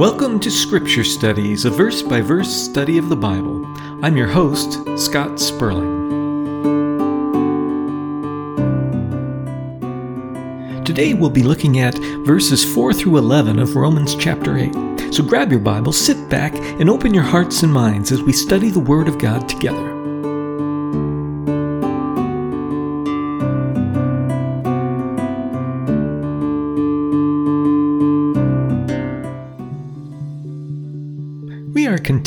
Welcome to Scripture Studies, a verse by verse study of the Bible. I'm your host, Scott Sperling. Today we'll be looking at verses 4 through 11 of Romans chapter 8. So grab your Bible, sit back, and open your hearts and minds as we study the Word of God together.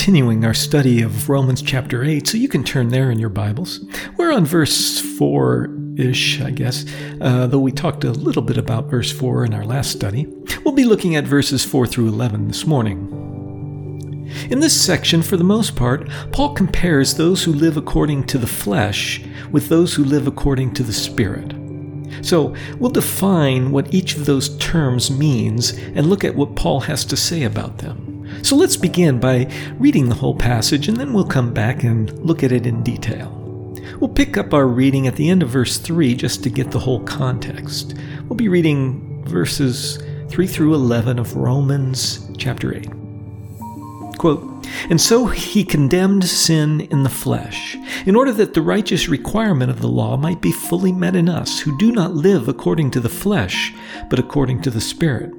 Continuing our study of Romans chapter 8, so you can turn there in your Bibles. We're on verse 4 ish, I guess, uh, though we talked a little bit about verse 4 in our last study. We'll be looking at verses 4 through 11 this morning. In this section, for the most part, Paul compares those who live according to the flesh with those who live according to the Spirit. So, we'll define what each of those terms means and look at what Paul has to say about them. So let's begin by reading the whole passage and then we'll come back and look at it in detail. We'll pick up our reading at the end of verse 3 just to get the whole context. We'll be reading verses 3 through 11 of Romans chapter 8. Quote, and so he condemned sin in the flesh, in order that the righteous requirement of the law might be fully met in us, who do not live according to the flesh, but according to the Spirit.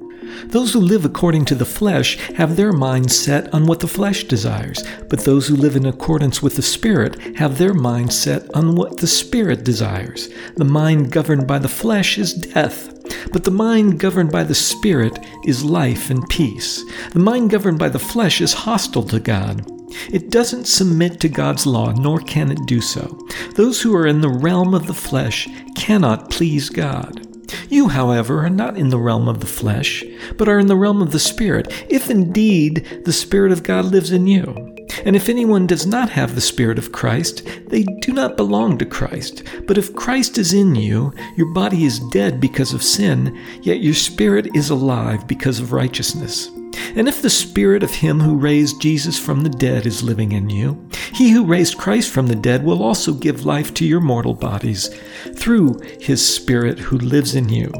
Those who live according to the flesh have their mind set on what the flesh desires, but those who live in accordance with the Spirit have their mind set on what the Spirit desires. The mind governed by the flesh is death, but the mind governed by the Spirit is life and peace. The mind governed by the flesh is hostile to God. It doesn't submit to God's law, nor can it do so. Those who are in the realm of the flesh cannot please God. You, however, are not in the realm of the flesh, but are in the realm of the Spirit, if indeed the Spirit of God lives in you. And if anyone does not have the Spirit of Christ, they do not belong to Christ. But if Christ is in you, your body is dead because of sin, yet your spirit is alive because of righteousness. And if the Spirit of Him who raised Jesus from the dead is living in you, He who raised Christ from the dead will also give life to your mortal bodies through His Spirit who lives in you.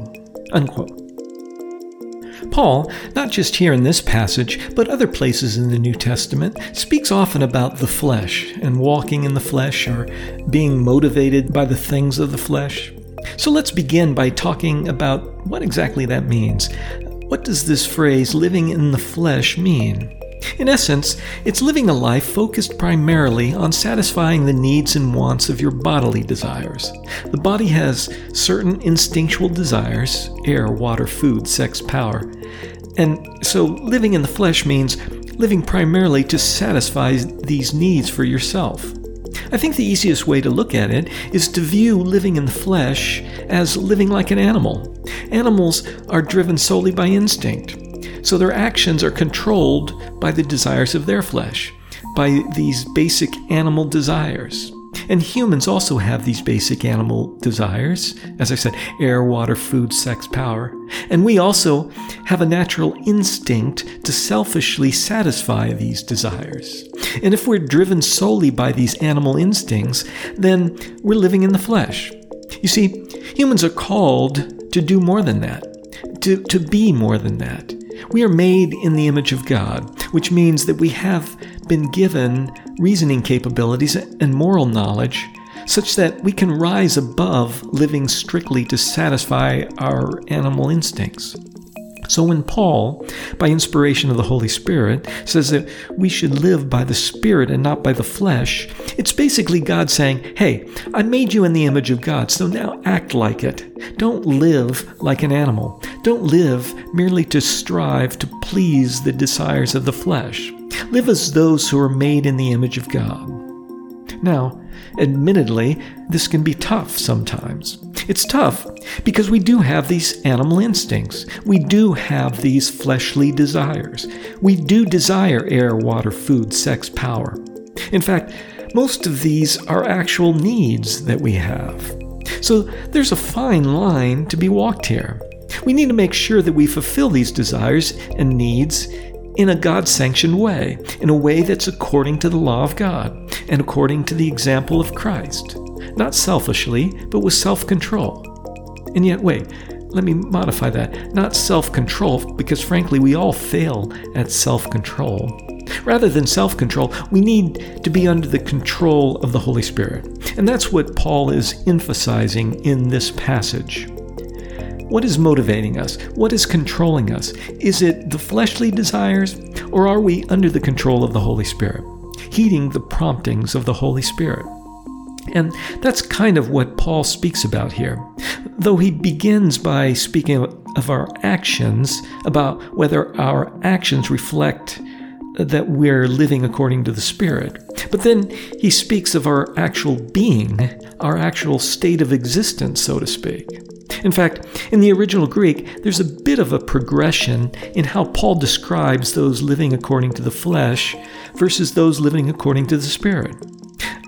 Unquote. Paul, not just here in this passage, but other places in the New Testament, speaks often about the flesh and walking in the flesh or being motivated by the things of the flesh. So let's begin by talking about what exactly that means. What does this phrase, living in the flesh, mean? In essence, it's living a life focused primarily on satisfying the needs and wants of your bodily desires. The body has certain instinctual desires air, water, food, sex, power. And so living in the flesh means living primarily to satisfy these needs for yourself. I think the easiest way to look at it is to view living in the flesh as living like an animal. Animals are driven solely by instinct, so their actions are controlled by the desires of their flesh, by these basic animal desires. And humans also have these basic animal desires. As I said, air, water, food, sex, power. And we also have a natural instinct to selfishly satisfy these desires. And if we're driven solely by these animal instincts, then we're living in the flesh. You see, humans are called to do more than that, to, to be more than that. We are made in the image of God, which means that we have been given reasoning capabilities and moral knowledge such that we can rise above living strictly to satisfy our animal instincts. So when Paul, by inspiration of the Holy Spirit, says that we should live by the Spirit and not by the flesh, it's basically God saying, Hey, I made you in the image of God, so now act like it. Don't live like an animal. Don't live merely to strive to please the desires of the flesh. Live as those who are made in the image of God. Now, admittedly, this can be tough sometimes. It's tough because we do have these animal instincts. We do have these fleshly desires. We do desire air, water, food, sex, power. In fact, most of these are actual needs that we have. So there's a fine line to be walked here. We need to make sure that we fulfill these desires and needs in a God sanctioned way, in a way that's according to the law of God and according to the example of Christ. Not selfishly, but with self control. And yet, wait, let me modify that. Not self control, because frankly, we all fail at self control. Rather than self control, we need to be under the control of the Holy Spirit. And that's what Paul is emphasizing in this passage. What is motivating us? What is controlling us? Is it the fleshly desires, or are we under the control of the Holy Spirit, heeding the promptings of the Holy Spirit? And that's kind of what Paul speaks about here. Though he begins by speaking of our actions, about whether our actions reflect that we're living according to the Spirit. But then he speaks of our actual being, our actual state of existence, so to speak. In fact, in the original Greek, there's a bit of a progression in how Paul describes those living according to the flesh versus those living according to the Spirit.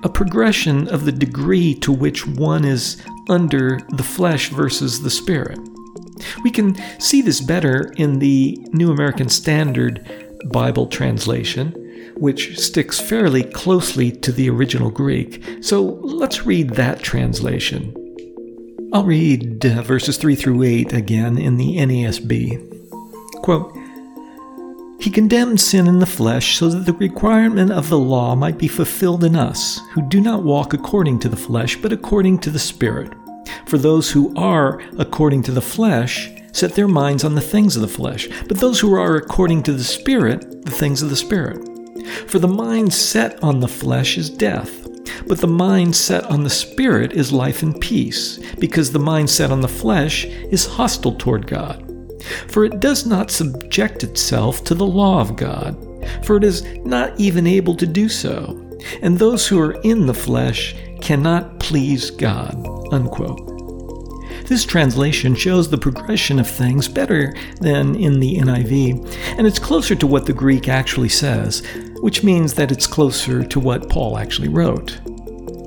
A progression of the degree to which one is under the flesh versus the Spirit. We can see this better in the New American Standard Bible translation, which sticks fairly closely to the original Greek. So let's read that translation. I'll read verses 3 through 8 again in the NASB. Quote, he condemned sin in the flesh so that the requirement of the law might be fulfilled in us, who do not walk according to the flesh, but according to the Spirit. For those who are according to the flesh set their minds on the things of the flesh, but those who are according to the Spirit, the things of the Spirit. For the mind set on the flesh is death, but the mind set on the Spirit is life and peace, because the mind set on the flesh is hostile toward God. For it does not subject itself to the law of God, for it is not even able to do so. And those who are in the flesh cannot please God. Unquote. This translation shows the progression of things better than in the NIV, and it's closer to what the Greek actually says, which means that it's closer to what Paul actually wrote.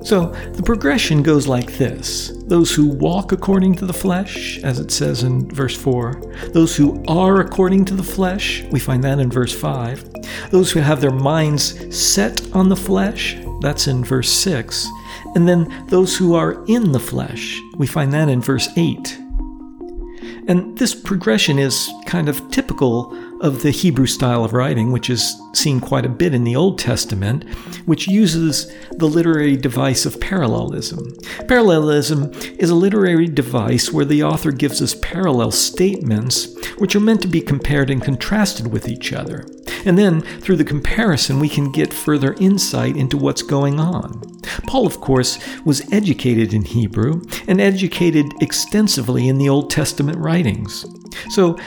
So the progression goes like this those who walk according to the flesh, as it says in verse 4, those who are according to the flesh, we find that in verse 5, those who have their minds set on the flesh, that's in verse 6, and then those who are in the flesh. We find that in verse 8. And this progression is kind of typical of the Hebrew style of writing, which is seen quite a bit in the Old Testament, which uses the literary device of parallelism. Parallelism is a literary device where the author gives us parallel statements which are meant to be compared and contrasted with each other. And then, through the comparison, we can get further insight into what's going on. Paul, of course, was educated in Hebrew and educated extensively in the Old Testament writings. So,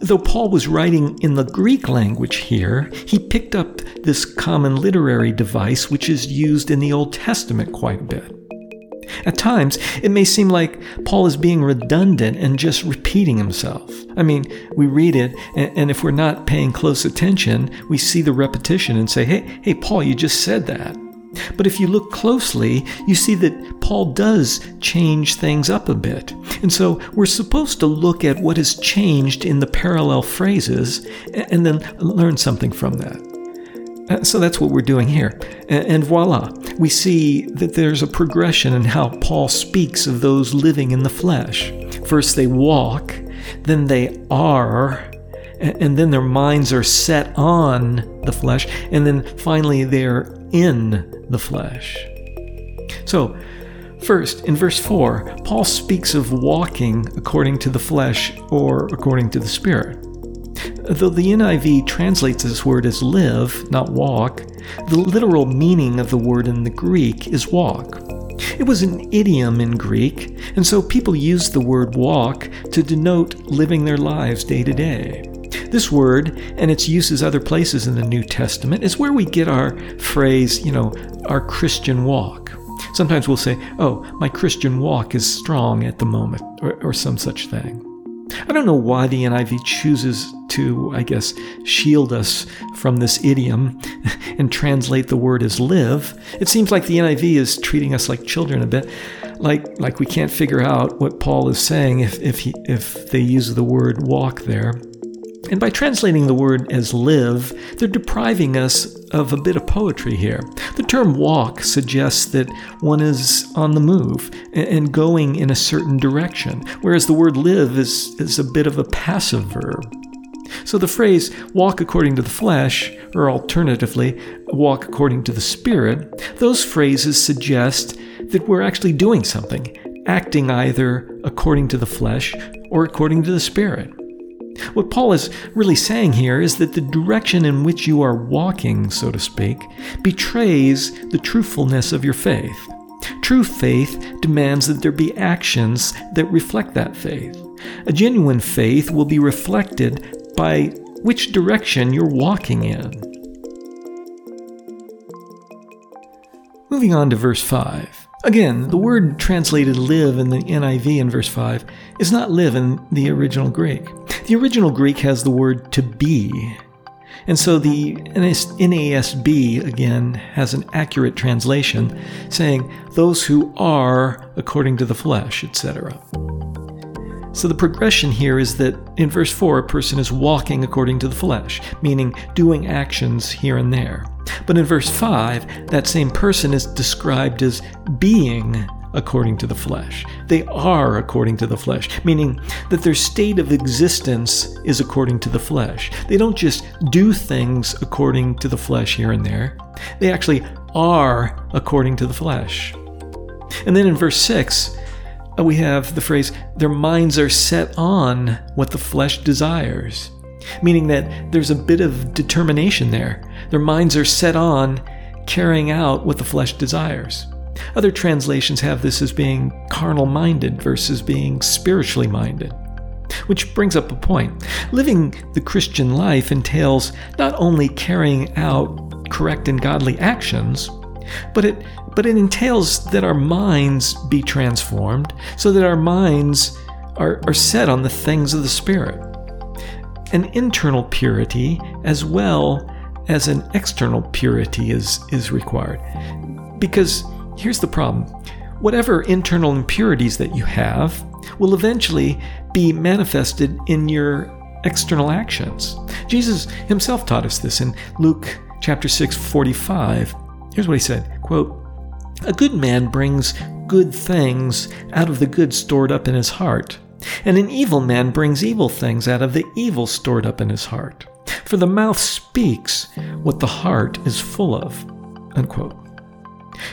though Paul was writing in the Greek language here, he picked up this common literary device which is used in the Old Testament quite a bit. At times, it may seem like Paul is being redundant and just repeating himself. I mean, we read it, and if we're not paying close attention, we see the repetition and say, hey, hey, Paul, you just said that. But if you look closely, you see that Paul does change things up a bit. And so we're supposed to look at what has changed in the parallel phrases and then learn something from that. Uh, so that's what we're doing here. And voila, we see that there's a progression in how Paul speaks of those living in the flesh. First, they walk, then they are, and then their minds are set on the flesh, and then finally they're in the flesh. So, first, in verse 4, Paul speaks of walking according to the flesh or according to the Spirit. Though the NIV translates this word as live, not walk, the literal meaning of the word in the Greek is walk. It was an idiom in Greek, and so people used the word walk to denote living their lives day to day. This word and its uses other places in the New Testament is where we get our phrase, you know, our Christian walk. Sometimes we'll say, oh, my Christian walk is strong at the moment, or, or some such thing. I don't know why the NIV chooses to, I guess, shield us from this idiom and translate the word as live. It seems like the NIV is treating us like children a bit, like like we can't figure out what Paul is saying if if he, if they use the word walk there. And by translating the word as live, they're depriving us of a bit of poetry here. The term walk suggests that one is on the move and going in a certain direction, whereas the word live is, is a bit of a passive verb. So the phrase walk according to the flesh, or alternatively, walk according to the spirit, those phrases suggest that we're actually doing something, acting either according to the flesh or according to the spirit. What Paul is really saying here is that the direction in which you are walking, so to speak, betrays the truthfulness of your faith. True faith demands that there be actions that reflect that faith. A genuine faith will be reflected by which direction you're walking in. Moving on to verse 5. Again, the word translated live in the NIV in verse 5 is not live in the original Greek. The original Greek has the word to be. And so the NASB, again, has an accurate translation saying, those who are according to the flesh, etc. So the progression here is that in verse 4, a person is walking according to the flesh, meaning doing actions here and there. But in verse 5, that same person is described as being according to the flesh. They are according to the flesh, meaning that their state of existence is according to the flesh. They don't just do things according to the flesh here and there, they actually are according to the flesh. And then in verse 6, uh, we have the phrase, their minds are set on what the flesh desires, meaning that there's a bit of determination there. Their minds are set on carrying out what the flesh desires. Other translations have this as being carnal minded versus being spiritually minded. Which brings up a point. Living the Christian life entails not only carrying out correct and godly actions, but it but it entails that our minds be transformed so that our minds are, are set on the things of the Spirit. An internal purity as well as an external purity is, is required. Because here's the problem whatever internal impurities that you have will eventually be manifested in your external actions. Jesus himself taught us this in Luke chapter 6 45. Here's what he said, quote, a good man brings good things out of the good stored up in his heart, and an evil man brings evil things out of the evil stored up in his heart. For the mouth speaks what the heart is full of. Unquote.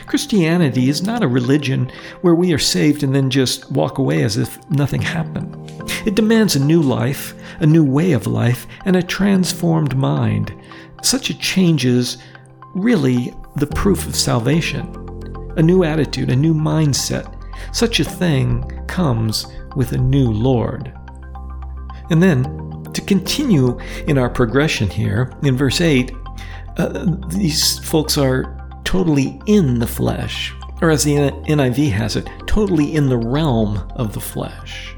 Christianity is not a religion where we are saved and then just walk away as if nothing happened. It demands a new life, a new way of life, and a transformed mind. Such a change is really the proof of salvation a new attitude, a new mindset. Such a thing comes with a new Lord. And then, to continue in our progression here, in verse 8, uh, these folks are totally in the flesh, or as the NIV has it, totally in the realm of the flesh.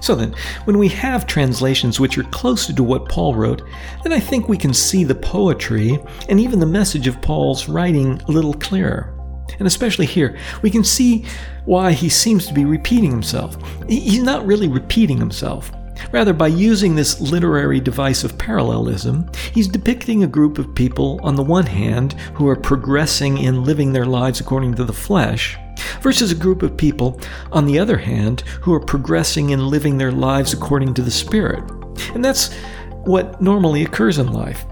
So then, when we have translations which are closer to what Paul wrote, then I think we can see the poetry and even the message of Paul's writing a little clearer. And especially here, we can see why he seems to be repeating himself. He's not really repeating himself. Rather, by using this literary device of parallelism, he's depicting a group of people, on the one hand, who are progressing in living their lives according to the flesh, versus a group of people, on the other hand, who are progressing in living their lives according to the Spirit. And that's what normally occurs in life.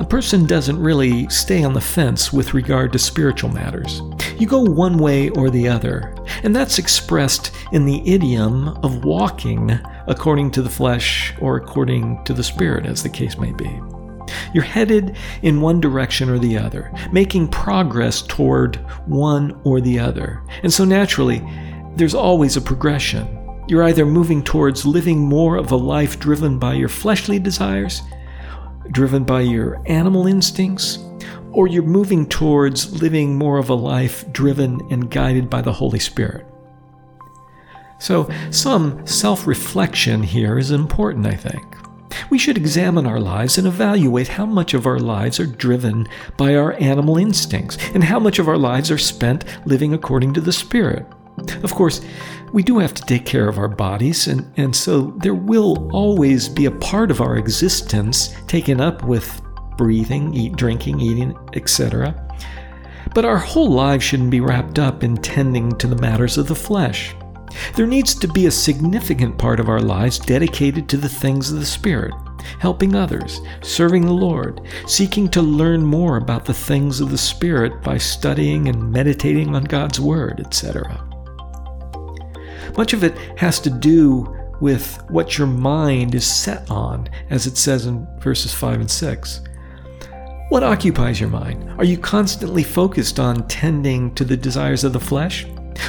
A person doesn't really stay on the fence with regard to spiritual matters. You go one way or the other, and that's expressed in the idiom of walking according to the flesh or according to the spirit, as the case may be. You're headed in one direction or the other, making progress toward one or the other. And so naturally, there's always a progression. You're either moving towards living more of a life driven by your fleshly desires, driven by your animal instincts, or you're moving towards living more of a life driven and guided by the Holy Spirit. So, some self reflection here is important, I think. We should examine our lives and evaluate how much of our lives are driven by our animal instincts and how much of our lives are spent living according to the Spirit. Of course, we do have to take care of our bodies, and, and so there will always be a part of our existence taken up with breathing, eat, drinking, eating, etc. But our whole lives shouldn't be wrapped up in tending to the matters of the flesh. There needs to be a significant part of our lives dedicated to the things of the Spirit, helping others, serving the Lord, seeking to learn more about the things of the Spirit by studying and meditating on God's Word, etc. Much of it has to do with what your mind is set on, as it says in verses 5 and 6. What occupies your mind? Are you constantly focused on tending to the desires of the flesh?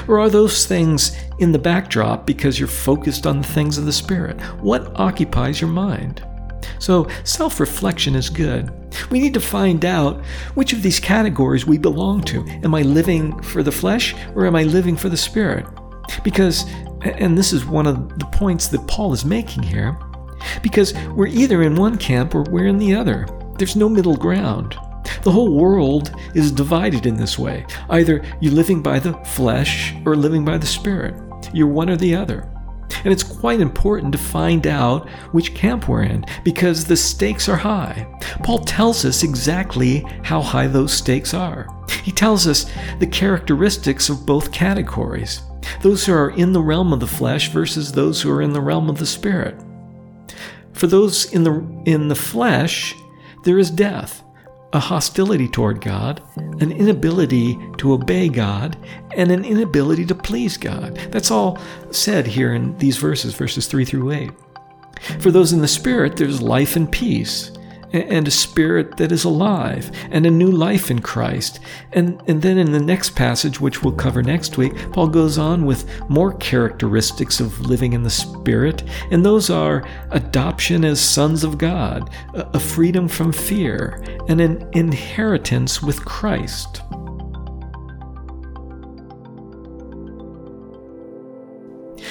Or are those things in the backdrop because you're focused on the things of the Spirit? What occupies your mind? So, self reflection is good. We need to find out which of these categories we belong to. Am I living for the flesh or am I living for the Spirit? Because, and this is one of the points that Paul is making here, because we're either in one camp or we're in the other. There's no middle ground. The whole world is divided in this way. Either you're living by the flesh or living by the spirit. You're one or the other. And it's quite important to find out which camp we're in because the stakes are high. Paul tells us exactly how high those stakes are. He tells us the characteristics of both categories those who are in the realm of the flesh versus those who are in the realm of the spirit. For those in the, in the flesh, there is death, a hostility toward God, an inability to obey God, and an inability to please God. That's all said here in these verses, verses 3 through 8. For those in the Spirit, there's life and peace, and a spirit that is alive and a new life in Christ. And, and then in the next passage, which we'll cover next week, Paul goes on with more characteristics of living in the Spirit, and those are adoption as sons of God, a freedom from fear, and an inheritance with Christ.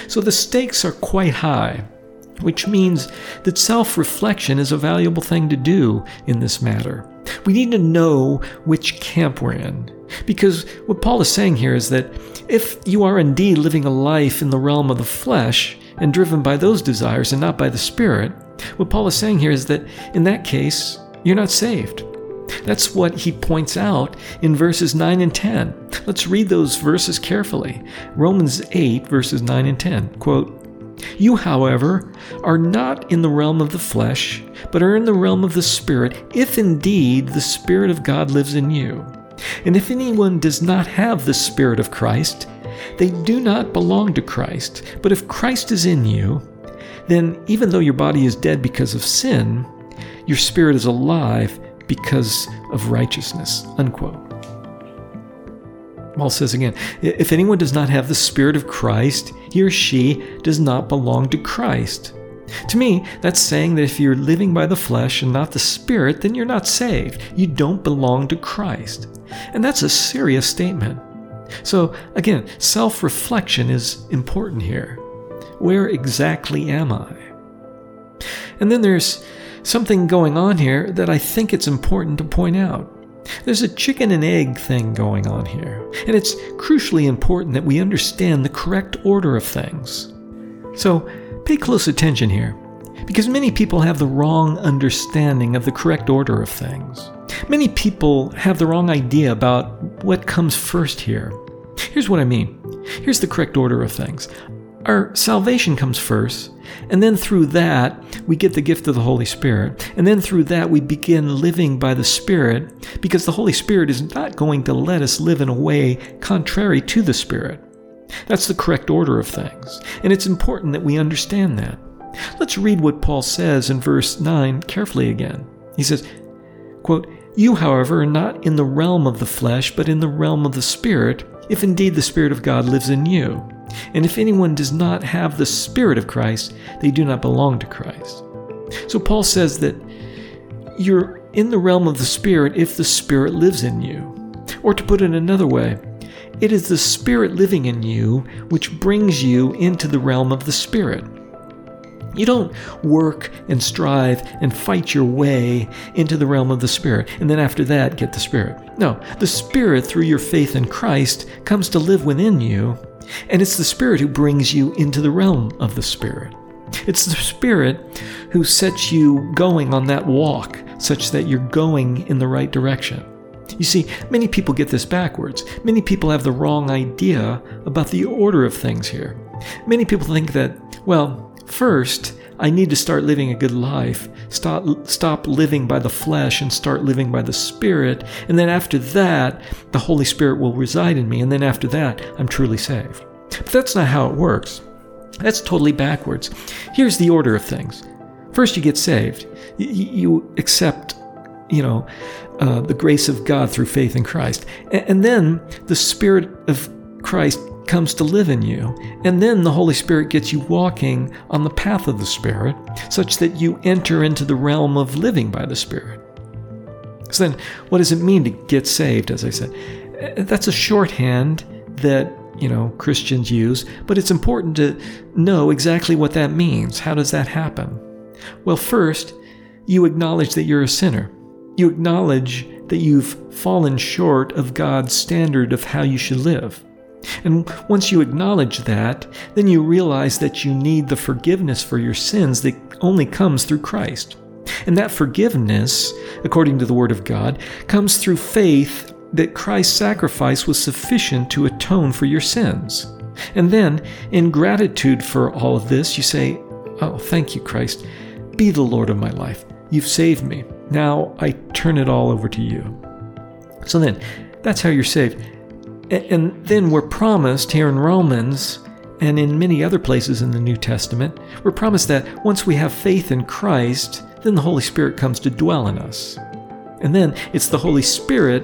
So the stakes are quite high which means that self reflection is a valuable thing to do in this matter. We need to know which camp we're in. Because what Paul is saying here is that if you are indeed living a life in the realm of the flesh and driven by those desires and not by the Spirit, what Paul is saying here is that in that case, you're not saved. That's what he points out in verses 9 and 10. Let's read those verses carefully. Romans 8, verses 9 and 10. Quote, you, however, are not in the realm of the flesh, but are in the realm of the Spirit, if indeed the Spirit of God lives in you. And if anyone does not have the Spirit of Christ, they do not belong to Christ. But if Christ is in you, then even though your body is dead because of sin, your spirit is alive because of righteousness. Unquote. Paul says again, if anyone does not have the Spirit of Christ, he or she does not belong to Christ. To me, that's saying that if you're living by the flesh and not the Spirit, then you're not saved. You don't belong to Christ. And that's a serious statement. So, again, self reflection is important here. Where exactly am I? And then there's something going on here that I think it's important to point out. There's a chicken and egg thing going on here, and it's crucially important that we understand the correct order of things. So, pay close attention here, because many people have the wrong understanding of the correct order of things. Many people have the wrong idea about what comes first here. Here's what I mean. Here's the correct order of things. Our salvation comes first, and then through that, we get the gift of the Holy Spirit. And then through that, we begin living by the Spirit because the Holy Spirit is not going to let us live in a way contrary to the Spirit. That's the correct order of things. And it's important that we understand that. Let's read what Paul says in verse 9 carefully again. He says, quote, You, however, are not in the realm of the flesh, but in the realm of the Spirit, if indeed the Spirit of God lives in you. And if anyone does not have the Spirit of Christ, they do not belong to Christ. So Paul says that you're in the realm of the Spirit if the Spirit lives in you. Or to put it another way, it is the Spirit living in you which brings you into the realm of the Spirit. You don't work and strive and fight your way into the realm of the Spirit, and then after that get the Spirit. No, the Spirit, through your faith in Christ, comes to live within you, And it's the Spirit who brings you into the realm of the Spirit. It's the Spirit who sets you going on that walk such that you're going in the right direction. You see, many people get this backwards. Many people have the wrong idea about the order of things here. Many people think that, well, first, I need to start living a good life, stop, stop living by the flesh and start living by the Spirit, and then after that, the Holy Spirit will reside in me, and then after that, I'm truly saved. But that's not how it works. That's totally backwards. Here's the order of things. First, you get saved. You, accept, you know, uh, the grace of God through faith in Christ. And then the Spirit of Christ comes to live in you. And then the Holy Spirit gets you walking on the path of the Spirit, such that you enter into the realm of living by the Spirit. So then, what does it mean to get saved, as I said? That's a shorthand that you know Christians use, but it's important to know exactly what that means. How does that happen? Well, first, you acknowledge that you're a sinner. You acknowledge that you've fallen short of God's standard of how you should live. And once you acknowledge that, then you realize that you need the forgiveness for your sins that only comes through Christ. And that forgiveness, according to the Word of God, comes through faith that Christ's sacrifice was sufficient to atone for your sins. And then, in gratitude for all of this, you say, Oh, thank you, Christ. Be the Lord of my life. You've saved me. Now I turn it all over to you. So then, that's how you're saved. And then we're promised here in Romans and in many other places in the New Testament, we're promised that once we have faith in Christ, then the Holy Spirit comes to dwell in us. And then it's the Holy Spirit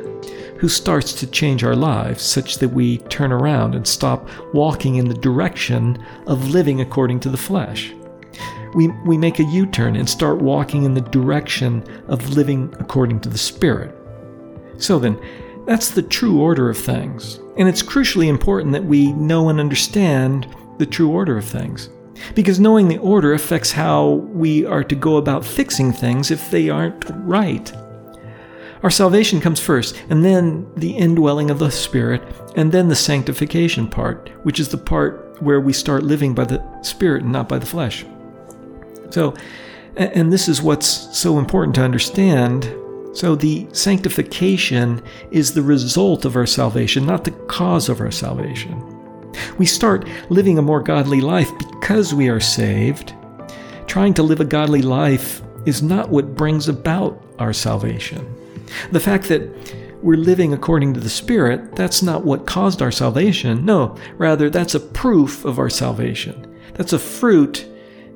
who starts to change our lives such that we turn around and stop walking in the direction of living according to the flesh. We, we make a U turn and start walking in the direction of living according to the Spirit. So then, that's the true order of things. And it's crucially important that we know and understand the true order of things. Because knowing the order affects how we are to go about fixing things if they aren't right. Our salvation comes first, and then the indwelling of the Spirit, and then the sanctification part, which is the part where we start living by the Spirit and not by the flesh. So, and this is what's so important to understand so the sanctification is the result of our salvation, not the cause of our salvation. We start living a more godly life because we are saved. Trying to live a godly life is not what brings about our salvation. The fact that we're living according to the Spirit, that's not what caused our salvation. No, rather, that's a proof of our salvation. That's a fruit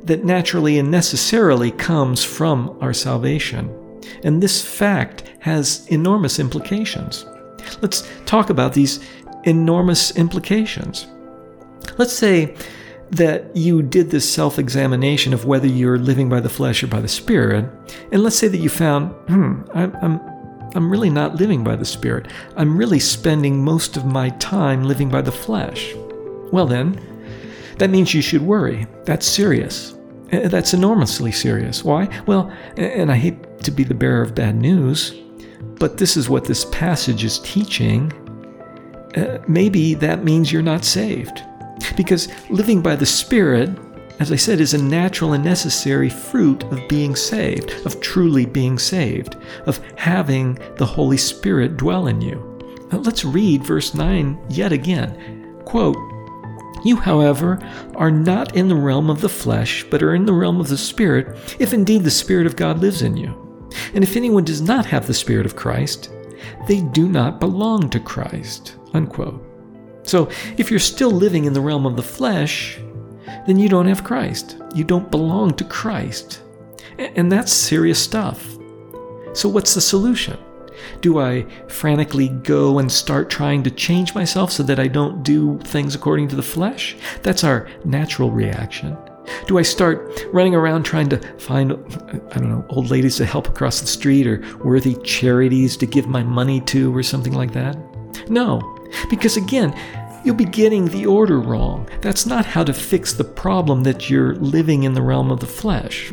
that naturally and necessarily comes from our salvation. And this fact has enormous implications. Let's talk about these enormous implications. Let's say that you did this self examination of whether you're living by the flesh or by the spirit, and let's say that you found, hmm, I'm, I'm, I'm really not living by the spirit. I'm really spending most of my time living by the flesh. Well, then, that means you should worry. That's serious. Uh, that's enormously serious. Why? Well, and I hate to be the bearer of bad news, but this is what this passage is teaching. Uh, maybe that means you're not saved. Because living by the Spirit, as I said, is a natural and necessary fruit of being saved, of truly being saved, of having the Holy Spirit dwell in you. Now, let's read verse 9 yet again. Quote, you, however, are not in the realm of the flesh, but are in the realm of the Spirit, if indeed the Spirit of God lives in you. And if anyone does not have the Spirit of Christ, they do not belong to Christ. Unquote. So, if you're still living in the realm of the flesh, then you don't have Christ. You don't belong to Christ. And that's serious stuff. So, what's the solution? Do I frantically go and start trying to change myself so that I don't do things according to the flesh? That's our natural reaction. Do I start running around trying to find, I don't know, old ladies to help across the street or worthy charities to give my money to or something like that? No, because again, you'll be getting the order wrong. That's not how to fix the problem that you're living in the realm of the flesh.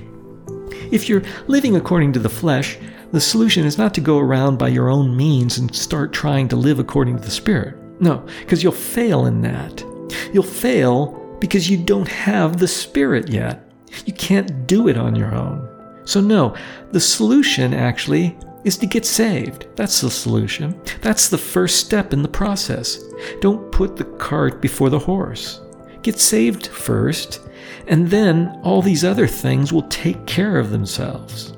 If you're living according to the flesh, the solution is not to go around by your own means and start trying to live according to the Spirit. No, because you'll fail in that. You'll fail because you don't have the Spirit yet. You can't do it on your own. So, no, the solution actually is to get saved. That's the solution. That's the first step in the process. Don't put the cart before the horse. Get saved first, and then all these other things will take care of themselves.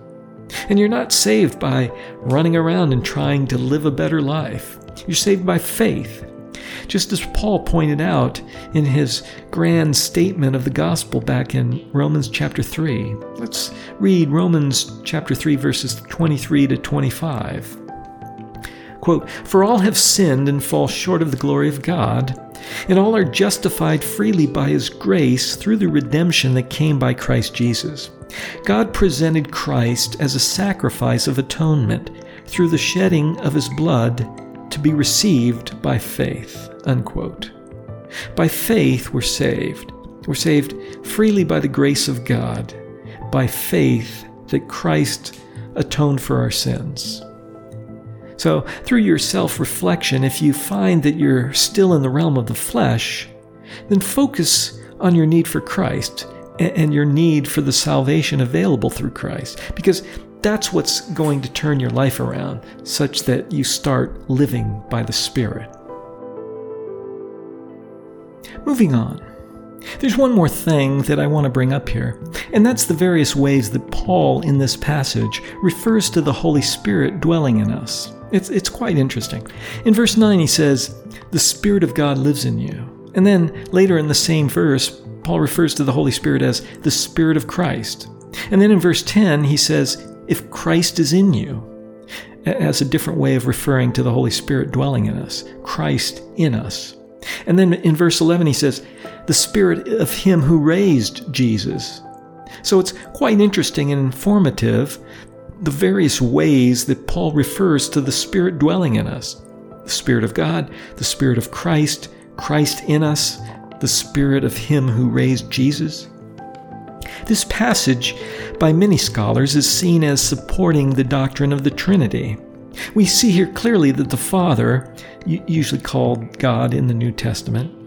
And you're not saved by running around and trying to live a better life. You're saved by faith. Just as Paul pointed out in his grand statement of the gospel back in Romans chapter 3. Let's read Romans chapter 3, verses 23 to 25. Quote, For all have sinned and fall short of the glory of God, and all are justified freely by his grace through the redemption that came by Christ Jesus. God presented Christ as a sacrifice of atonement through the shedding of his blood to be received by faith. Unquote. By faith, we're saved. We're saved freely by the grace of God, by faith that Christ atoned for our sins. So, through your self reflection, if you find that you're still in the realm of the flesh, then focus on your need for Christ and your need for the salvation available through Christ. Because that's what's going to turn your life around, such that you start living by the Spirit. Moving on. There's one more thing that I want to bring up here, and that's the various ways that Paul in this passage refers to the Holy Spirit dwelling in us. It's, it's quite interesting. In verse 9, he says, The Spirit of God lives in you. And then later in the same verse, Paul refers to the Holy Spirit as the Spirit of Christ. And then in verse 10, he says, If Christ is in you, as a different way of referring to the Holy Spirit dwelling in us, Christ in us. And then in verse 11, he says, The Spirit of Him who raised Jesus. So it's quite interesting and informative the various ways that Paul refers to the Spirit dwelling in us the Spirit of God, the Spirit of Christ, Christ in us, the Spirit of Him who raised Jesus. This passage, by many scholars, is seen as supporting the doctrine of the Trinity. We see here clearly that the Father, usually called God in the New Testament,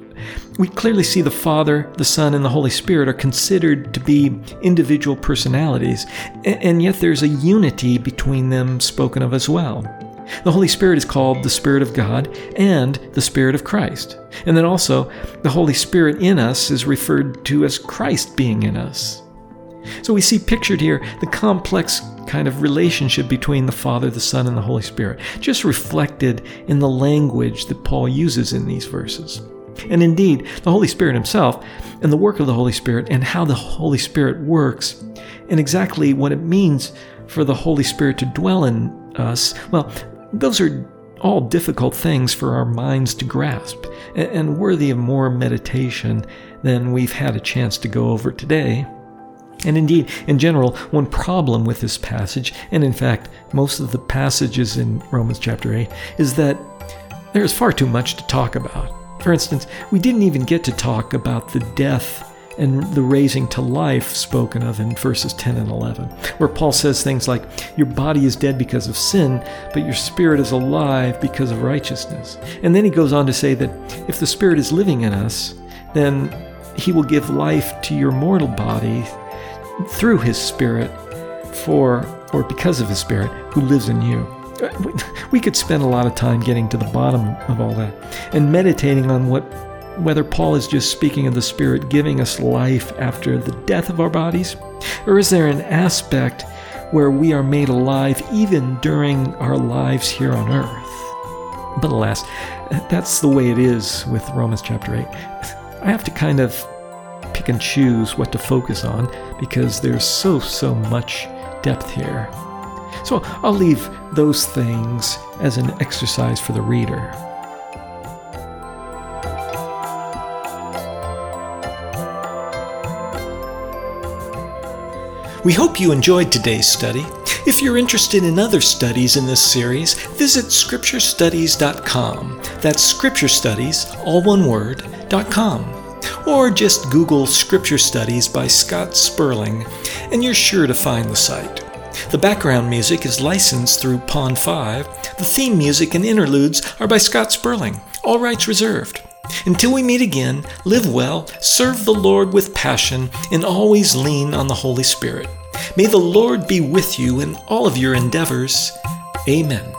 we clearly see the Father, the Son, and the Holy Spirit are considered to be individual personalities, and yet there's a unity between them spoken of as well. The Holy Spirit is called the Spirit of God and the Spirit of Christ. And then also, the Holy Spirit in us is referred to as Christ being in us. So we see pictured here the complex kind of relationship between the Father, the Son, and the Holy Spirit, just reflected in the language that Paul uses in these verses. And indeed, the Holy Spirit Himself and the work of the Holy Spirit and how the Holy Spirit works and exactly what it means for the Holy Spirit to dwell in us, well, those are all difficult things for our minds to grasp and worthy of more meditation than we've had a chance to go over today. And indeed, in general, one problem with this passage, and in fact, most of the passages in Romans chapter 8, is that there's far too much to talk about. For instance, we didn't even get to talk about the death and the raising to life spoken of in verses 10 and 11, where Paul says things like, Your body is dead because of sin, but your spirit is alive because of righteousness. And then he goes on to say that if the spirit is living in us, then he will give life to your mortal body through his spirit for or because of his spirit who lives in you. We could spend a lot of time getting to the bottom of all that and meditating on what whether Paul is just speaking of the Spirit giving us life after the death of our bodies, or is there an aspect where we are made alive even during our lives here on earth? But alas, that's the way it is with Romans chapter 8. I have to kind of pick and choose what to focus on because there's so, so much depth here. So I'll leave those things as an exercise for the reader. We hope you enjoyed today's study. If you're interested in other studies in this series, visit scripturestudies.com. That's scripture studies, all one word, .com. Or just Google Scripture Studies by Scott Sperling, and you're sure to find the site. The background music is licensed through Pond 5. The theme music and interludes are by Scott Sperling, all rights reserved. Until we meet again, live well, serve the Lord with passion, and always lean on the Holy Spirit. May the Lord be with you in all of your endeavors. Amen.